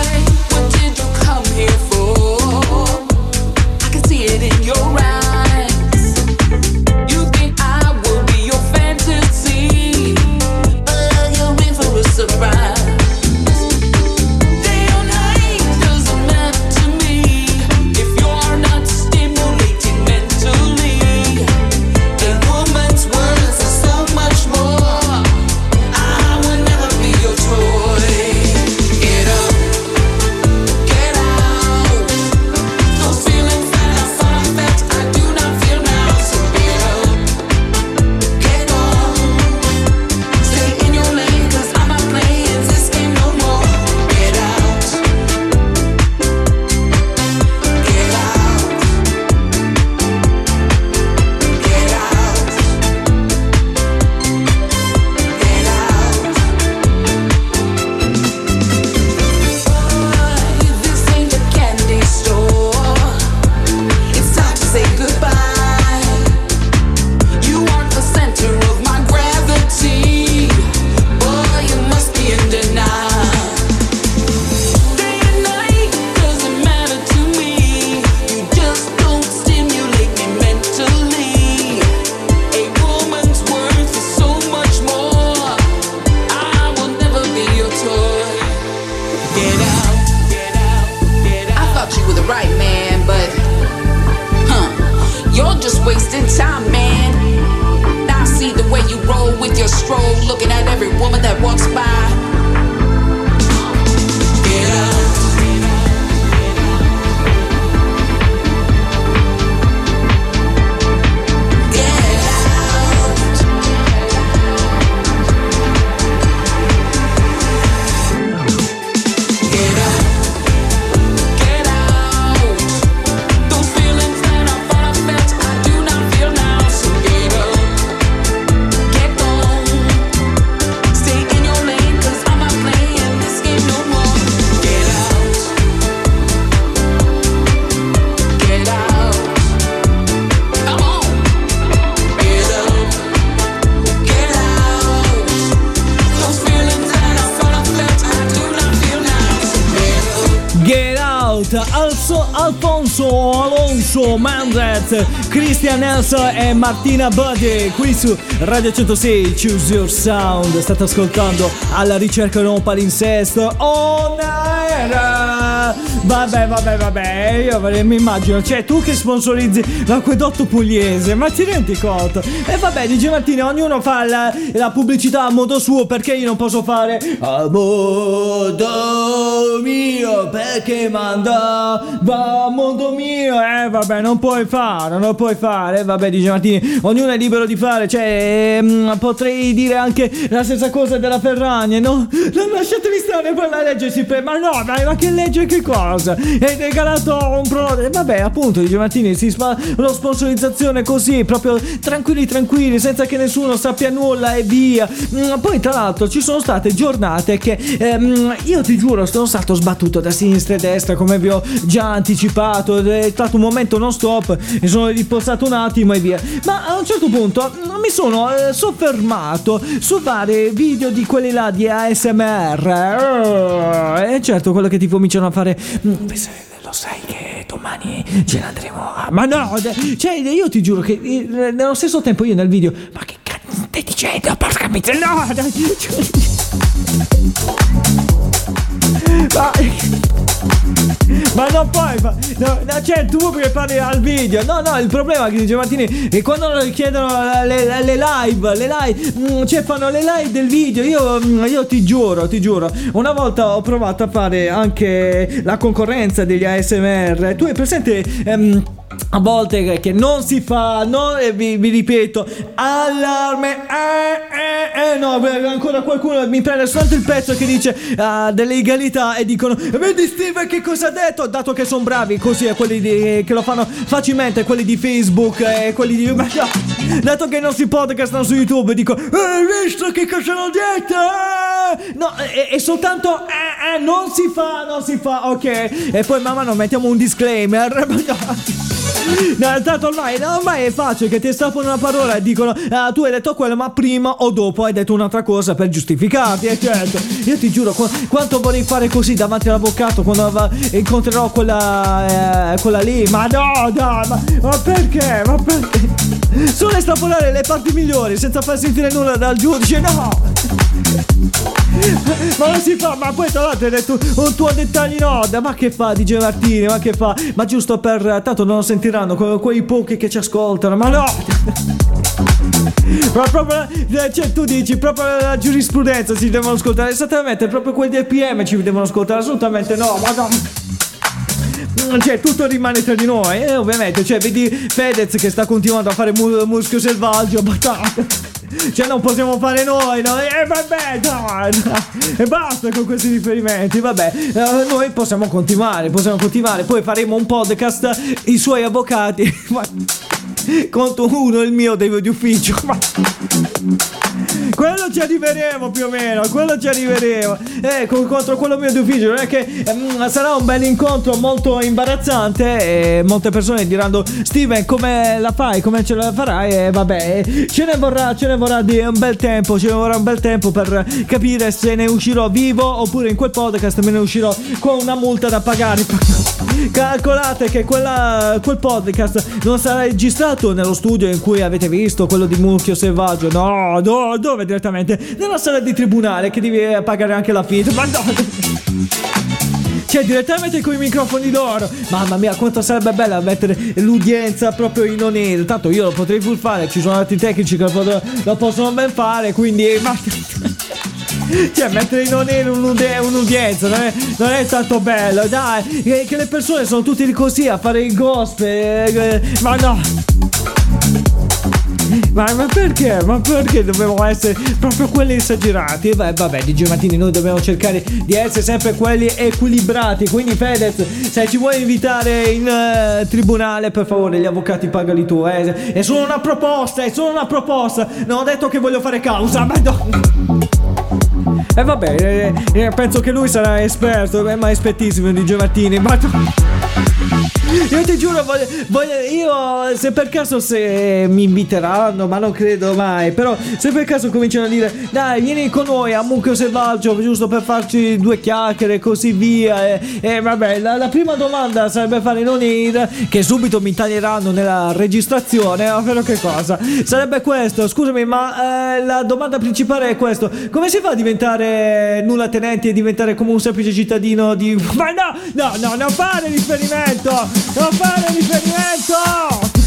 Alonso, Mendez, Christian Nelson e Martina Buddy qui su Radio 106 Choose Your Sound. State ascoltando alla ricerca di un palinsesto on air. Vabbè, vabbè, vabbè, io mi immagino, cioè tu che sponsorizzi l'acquedotto pugliese, ma ti rendi conto? E vabbè, dice Martina, ognuno fa la, la pubblicità a modo suo, perché io non posso fare a modo mio, perché manda va a modo mio, eh vabbè, non puoi fare, non puoi fare, vabbè, dice Martini, ognuno è libero di fare, cioè ehm, potrei dire anche la stessa cosa della Ferragni, no? Non lasciatemi stare per la legge si pre- ma no, dai, ma che legge che cosa? Hai regalato un prodotto, e vabbè, appunto, dice Martini, si fa lo sponsorizzazione così, proprio tranquilli, tranquilli, senza che nessuno sappia nulla e via. Mm, Poi, tra l'altro, ci sono state giornate che ehm, io ti giuro, sono stato sbattuto da sinistra e destra, come vi ho già anticipato. È stato un momento non stop, mi sono riposato un attimo e via. Ma a un certo punto mm, mi sono eh, soffermato su vari video di quelli là di ASMR. E certo, quello che ti cominciano a fare. Mm, Lo sai che domani ce ne andremo a. Ma no, cioè, io ti giuro che nello stesso tempo io nel video. Ma che cazzo stai dicendo? Porca miseria! No, dai! Ma, ma non puoi fa- no, cioè tu che parli al video? No no il problema che dice Martini è quando chiedono le, le- le live le live mm, cioè fanno le live del video. Io, mm, io ti giuro ti giuro una volta ho provato a fare anche la concorrenza degli ASMR tu hai presente ehm, a volte che- non si fa, no, e vi, vi ripeto, allarme, eh, eh, eh, no, ancora qualcuno mi prende soltanto il pezzo che dice ah, dell'egalità e dicono, vedi Steve che cosa ha detto, dato che sono bravi così, è quelli di- che lo fanno facilmente, quelli di Facebook e quelli di... ma dato che i nostri podcast stanno su YouTube, dico, eh, hai visto che cosa hanno detto? Eh?" No, è, è soltanto, eh, eh, non si fa, non si fa, ok, e poi mamma non mettiamo un disclaimer, no. Tanto ormai, ormai è facile che ti stappano una parola e dicono ah, tu hai detto quello ma prima o dopo hai detto un'altra cosa per giustificarti e certo. Io ti giuro qu- quanto vorrei fare così davanti all'avvocato quando va- incontrerò quella eh, quella lì? Ma no dai ma, ma perché? Ma perché? Solo estrapolare le parti migliori senza far sentire nulla dal giudice no. Ma non si fa, ma poi tra l'altro hai detto un tuo dettaglio no, ma che fa DJ Martini, ma che fa? Ma giusto per, tanto non lo sentiranno que- quei pochi che ci ascoltano, ma no! Ma proprio, eh, cioè tu dici, proprio la giurisprudenza si devono ascoltare, esattamente, proprio quelli del PM ci devono ascoltare, assolutamente no, ma no! Cioè, tutto rimane tra di noi, eh, ovviamente. Cioè, vedi Fedez che sta continuando a fare mu- muschio selvaggio, batata. Cioè, non possiamo fare noi, no? E vabbè, dai, dai. E basta con questi riferimenti, vabbè. Eh, noi possiamo continuare, possiamo continuare. Poi faremo un podcast, i suoi avvocati. Conto uno, il mio dei- di ufficio. Quello ci arriveremo più o meno, quello ci arriveremo. Eh, con- contro quello mio di ufficio, non è che ehm, sarà un bel incontro molto imbarazzante e molte persone diranno Steven come la fai, come ce la farai e vabbè, eh, ce ne vorrà, ce ne vorrà di un bel tempo, ce ne vorrà un bel tempo per capire se ne uscirò vivo oppure in quel podcast me ne uscirò con una multa da pagare. Calcolate che quella, quel podcast non sarà registrato nello studio in cui avete visto quello di Mucchio Selvaggio. No, no, dove direttamente? Nella sala di tribunale che devi eh, pagare anche l'affitto. Ma no! Cioè, direttamente con i microfoni d'oro. Mamma mia, quanto sarebbe bella mettere l'udienza proprio in onere. Tanto io lo potrei pur fare, ci sono altri tecnici che lo possono ben fare, quindi... Ma... Cioè, mettere in onere un'udienza non è, non è tanto bello, dai. Che, le persone sono tutte così a fare il gospel. eh, ma no. Ma, ma perché? Ma perché dobbiamo essere proprio quelli esagerati? Beh, vabbè, di Martini, noi dobbiamo cercare di essere sempre quelli equilibrati. Quindi, Fedez, se ci vuoi invitare in eh, tribunale, per favore, gli avvocati pagali tu. Eh. È solo una proposta, è solo una proposta. Non ho detto che voglio fare causa, ma no. E vabbè, eh, eh, penso che lui sarà esperto, eh, ma espertissimo di Martini. Ma Io ti giuro, voglio, voglio- io se per caso se mi inviteranno, ma non credo mai, però se per caso cominciano a dire dai vieni con noi a Mucchio Selvaggio giusto per farci due chiacchiere e così via e, e vabbè la, la prima domanda sarebbe fare non ir che subito mi taglieranno nella registrazione, ovvero che cosa? Sarebbe questo, scusami ma eh, la domanda principale è questo, come si fa a diventare nulla tenente e diventare come un semplice cittadino di... Ma no, no, no, non fare riferimento, non fare riferimento!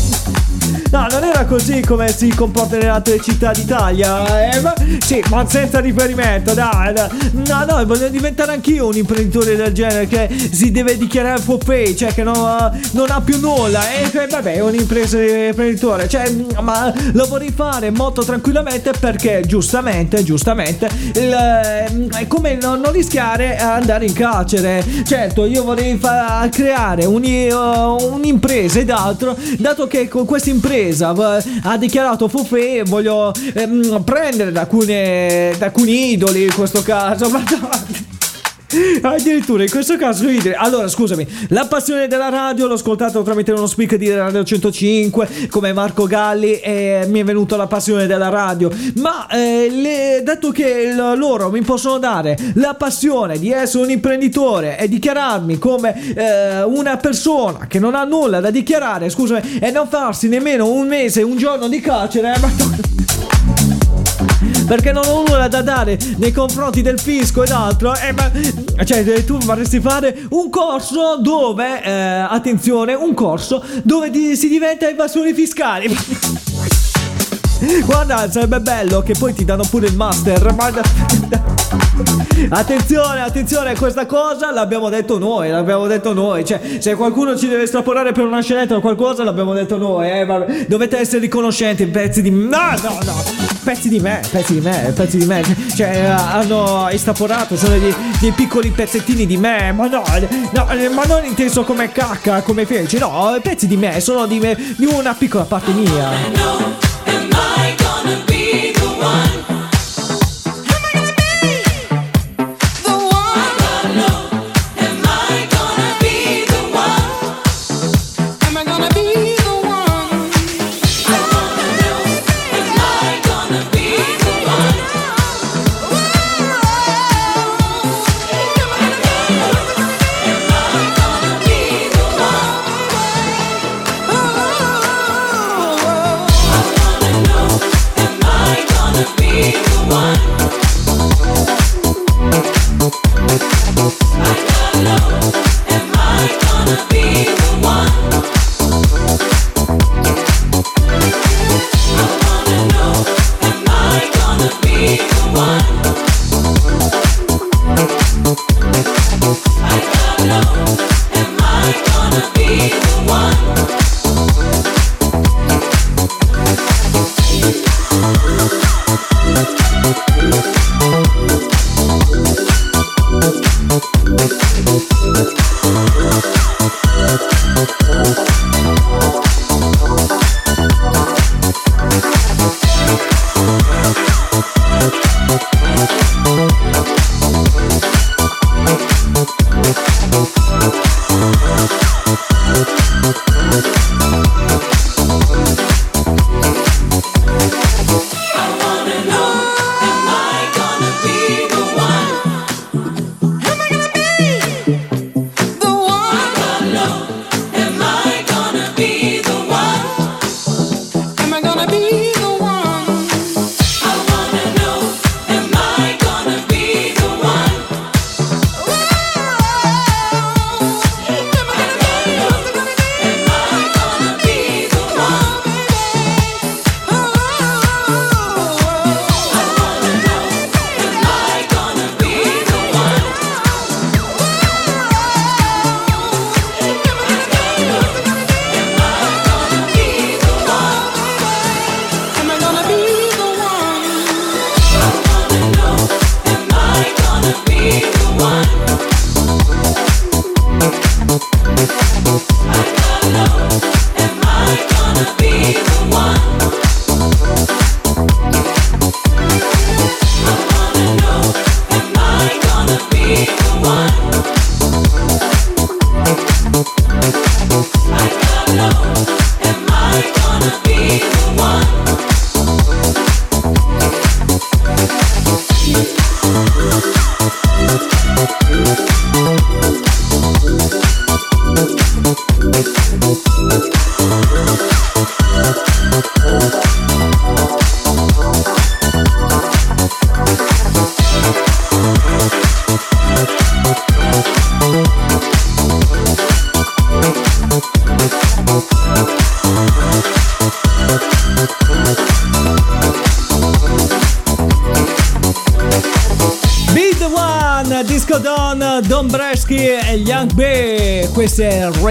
No, non era così come si comporta nelle altre città d'Italia. Eh, ma, sì, ma senza riferimento, dai. dai. No, no, voglio diventare anch'io un imprenditore del genere che si deve dichiarare forfait, cioè che non, ha- non ha più nulla. E che, vabbè, è un imprenditore. Cioè, ma lo vorrei fare molto tranquillamente perché giustamente, giustamente, il, eh, è come non, non rischiare a andare in carcere. Certo, io vorrei fa- creare uni- uh, un'impresa ed altro, dato che con questa impresa eh, ha dichiarato forfait, voglio ehm, prendere da, alcune, da alcuni idoli in questo caso. Ma Addirittura in questo caso idoli. Allora, scusami, la passione della radio l'ho ascoltato tramite uno speaker di Radio 105 come Marco Galli e mi è venuta la passione della radio. Ma eh, le- dato che loro mi possono dare la passione di essere un imprenditore e dichiararmi come eh, una persona che non ha nulla da dichiarare, scusami, e non farsi nemmeno un mese, un giorno di carcere, eh, ma perché non ho nulla da dare nei confronti del fisco ed altro. Eh, ma, cioè, eh, tu vorresti fare un corso dove, eh, attenzione, un corso dove di- si diventa evasori fiscali. Guarda, sarebbe bello che poi ti danno pure il master. Ma... Attenzione, attenzione a questa cosa, l'abbiamo detto noi, l'abbiamo detto noi. Cioè, se qualcuno ci deve estrapolare per una scenetta o qualcosa, l'abbiamo detto noi. Eh, vabbè. Dovete essere riconoscenti, pezzi di. No, no, no. Pezzi di me, pezzi di me, pezzi di me. Cioè, eh, hanno estrapolato, sono dei, dei piccoli pezzettini di me. Ma no, no, eh, ma non inteso come cacca, come feci. No, pezzi di me, sono di, me, di una piccola parte mia. Am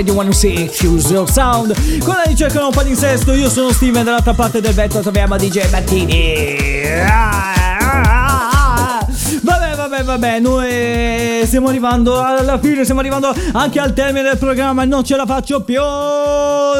Radio 106 Fuse Your Sound. Con la ricerca un po' di sesto, io sono Steven dall'altra parte del vetro troviamo DJ Martini. Vabbè, vabbè, vabbè, noi stiamo arrivando alla fine, stiamo arrivando anche al termine del programma, non ce la faccio più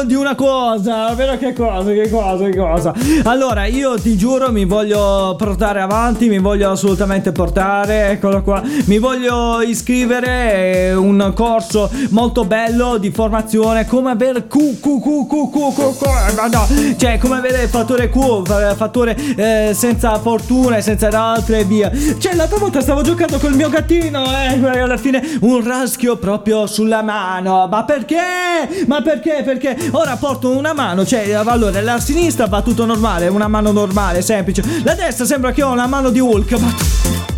di una cosa, vero che cosa, che cosa, che cosa. Allora, io ti giuro, mi voglio portare avanti, mi voglio assolutamente portare, eccolo qua, mi voglio iscrivere un corso molto bello di formazione, come avere Q, Q, Q, Q, Q, Q, Q, no, cioè come avere fattore Q, fa- fattore eh, senza fortuna e senza altre via. Cioè, l'altra volta stavo giocando col mio gattino eh, alla fine un raschio proprio sulla mano. Ma perché? Ma perché? Perché ora porto una mano, cioè, allora, la sinistra va tutto normale, una mano normale, semplice. La destra sembra che ho una mano di Hulk, ma...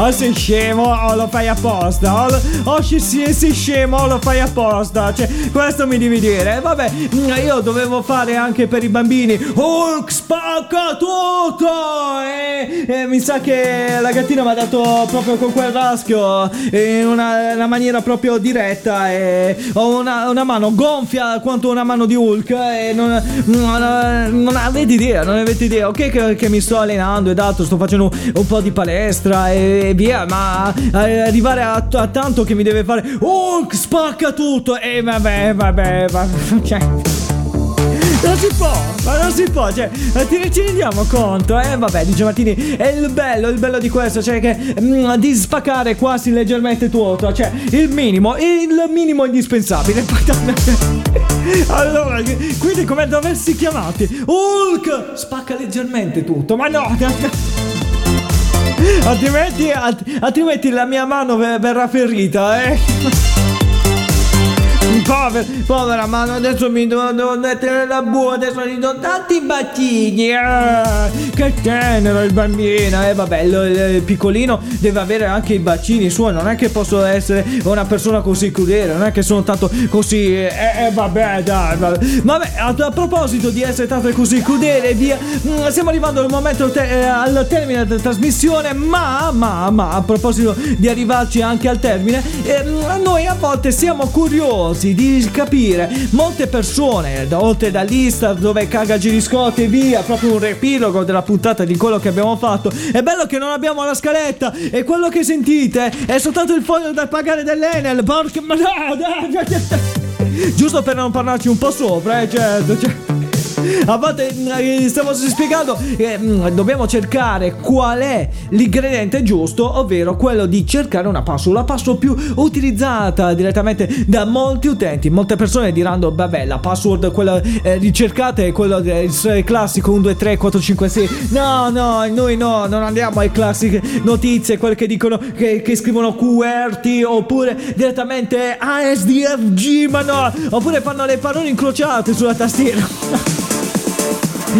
O sei scemo o lo fai apposta. O, o ci si, sei scemo o lo fai apposta. Cioè questo mi devi dire. Vabbè mm, io dovevo fare anche per i bambini. Hulk spacca tutto! E, e mi sa che la gattina mi ha dato proprio con quel raschio In una, una maniera proprio diretta E ho una, una mano gonfia quanto una mano di Hulk E non, non, non avete idea Non avete idea. Ok che, che mi sto allenando ed altro Sto facendo un po' di palestra e via Ma eh, arrivare a, a tanto che mi deve fare Hulk spacca tutto E vabbè vabbè vabbè Cioè non si può, ma non si può, cioè, ci rendiamo conto, eh? Vabbè, dice Martini, è il bello, il bello di questo, cioè che mm, di spaccare quasi leggermente tutto, cioè il minimo, il minimo indispensabile. allora, quindi come doversi chiamati? Hulk spacca leggermente tutto, ma no! Altrimenti, alt- altrimenti la mia mano ve- verrà ferita, eh? Povera, povera mano, adesso mi devo, mettere la bua, adesso gli do tanti bacini. ah, che tenero il bambino. E eh, vabbè, il, il piccolino deve avere anche i bacini suoi. Non è che posso essere una persona così crudele, non è che sono tanto così. Eh, eh, vabbè, dai, vabbè. Vabbè, a, a proposito di essere tanto così crudele e via, mm, stiamo arrivando al momento te- eh, al termine della trasmissione. Ma, ma, ma, a proposito di arrivarci anche al termine, eh, mm, noi a volte siamo curiosi di capire molte persone, oltre dall'Insta dove caga Giriscotti e via, proprio un riepilogo della puntata di quello che abbiamo fatto. È bello che non abbiamo la scaletta e quello che sentite è soltanto il foglio da pagare dell'Enel. Porca ma no, dai, dai. Giusto per non parlarci un po' sopra, eh, certo. cioè. A volte eh, stavo spiegando che mm, dobbiamo cercare qual è l'ingrediente giusto, ovvero quello di cercare una password, la password più utilizzata direttamente da molti utenti. Molte persone diranno, vabbè, la password quella eh, ricercata è quella il classico 1 2 3 4 5 6. No, no, noi no, non andiamo ai classiche notizie, quelle che dicono che, che scrivono QWERTY oppure direttamente ASDFG, ma no, oppure fanno le parole incrociate sulla tastiera.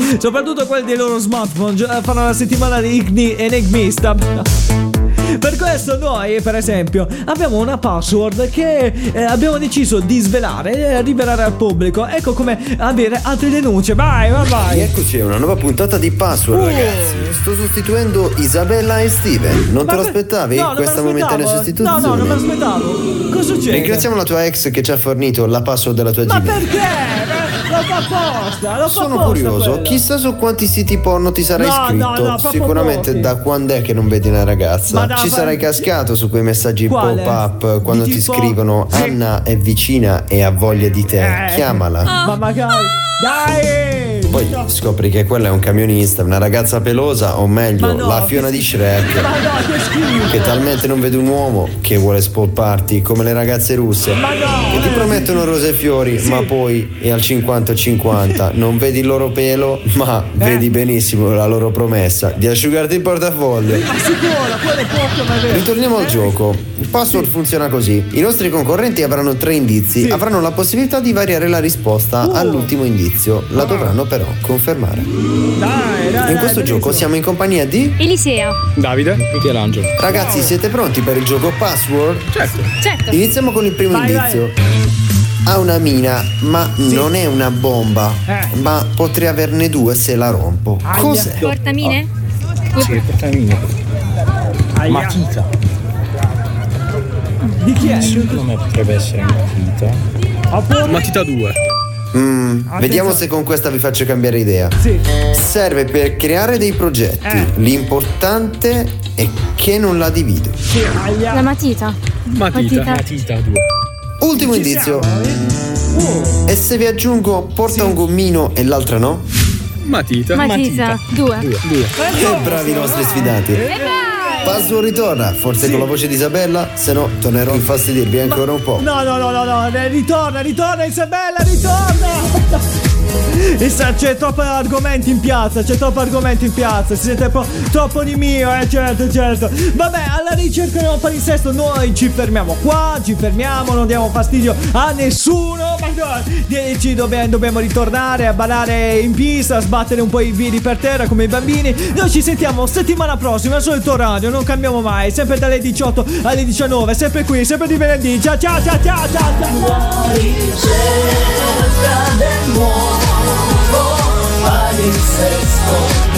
Soprattutto quelli dei loro smartphone fanno la settimana di igni- enigmista. Per questo noi, per esempio, abbiamo una password che eh, abbiamo deciso di svelare e rivelare al pubblico. Ecco come avere altre denunce. Vai, vai, vai. Eccoci, una nuova puntata di Password, Oh. ragazzi. Sto sostituendo Isabella e Steven. Non te lo Ma- aspettavi? No, non me questa momentanea sostituzione? No, no, non me l'aspettavo. Cosa succede? Ringraziamo la tua ex che ci ha fornito la password della tua Ma Gmail. perché? Ma- Lo fa apposta, lo fa Sono apposta curioso, quello. chissà su quanti siti porno ti sarai No, no, iscritto. no, proprio Sicuramente pochi. da quando è che non vedi una ragazza. Da- Ci sarai cascato su quei messaggi Quale? pop-up quando Di ti tipo- scrivono Sì. Anna è vicina e ha voglia di te. Eh. Chiamala. Ma magari. Dai! Poi scopri che quella è un camionista, una ragazza pelosa, o meglio, no, la Fiona di. Shrek. Ma no, che schifo! Che talmente non vede un uomo che vuole spolparti come le ragazze russe Ma no, che ti promettono rose e fiori, Sì. ma poi è al 50-50. Non vedi il loro pelo, ma Eh. vedi benissimo la loro promessa di asciugarti il portafoglio. Ma sicuro, quello è poco, ma è vero. Ritorniamo al Eh, gioco. Il password funziona così: i nostri concorrenti avranno tre indizi, Sì. avranno la possibilità di variare la risposta Uh. all'ultimo indizio. La Ah. dovranno però confermare. Dai, dai, dai. In questo gioco benissimo. siamo in compagnia di. Elisea. Davide, Michelangelo. Ragazzi, siete pronti per il gioco password? Certo. Certo. Iniziamo con il primo Vai, indizio. Ha una mina, ma non è una bomba. Eh. Ma potrei averne due se la rompo. Aia. Cos'è? Portamine? Sì, portamino. Aia. Matita. Di chi è? Secondo me potrebbe essere matita. Matita 2. Mm, vediamo se con questa vi faccio cambiare idea. Sì. Serve per creare dei progetti. Eh. L'importante è che non la divido. Sì, aia. La matita. Matita. Matita 2. Ultimo Ci indizio. siamo, eh? E se vi aggiungo porta un gommino e l'altra no? Matita. Matita. Due. Che bravi i nostri sfidati. Password ritorna, forse con la voce di Isabella, se no tornerò a infastidirvi ancora un po'. No, no, no, no, no, ritorna, ritorna Isabella, ritorna! Sa- C'è troppo argomenti in piazza, c'è troppo argomenti in piazza, si sente po- troppo di mio, eh certo, certo. Vabbè, alla ricerca del palinsesto noi ci fermiamo qua, ci fermiamo, non diamo fastidio a nessuno, ma no, eh, ci dobbiamo, dobbiamo ritornare a ballare in pista, sbattere un po' i piedi per terra come i bambini. Noi ci sentiamo settimana prossima al solito radio, non cambiamo mai, sempre dalle 18 alle 19, sempre qui, sempre di venerdì. Ciao ciao ciao ciao ciao! ciao. Ricerca del nuovo palinsesto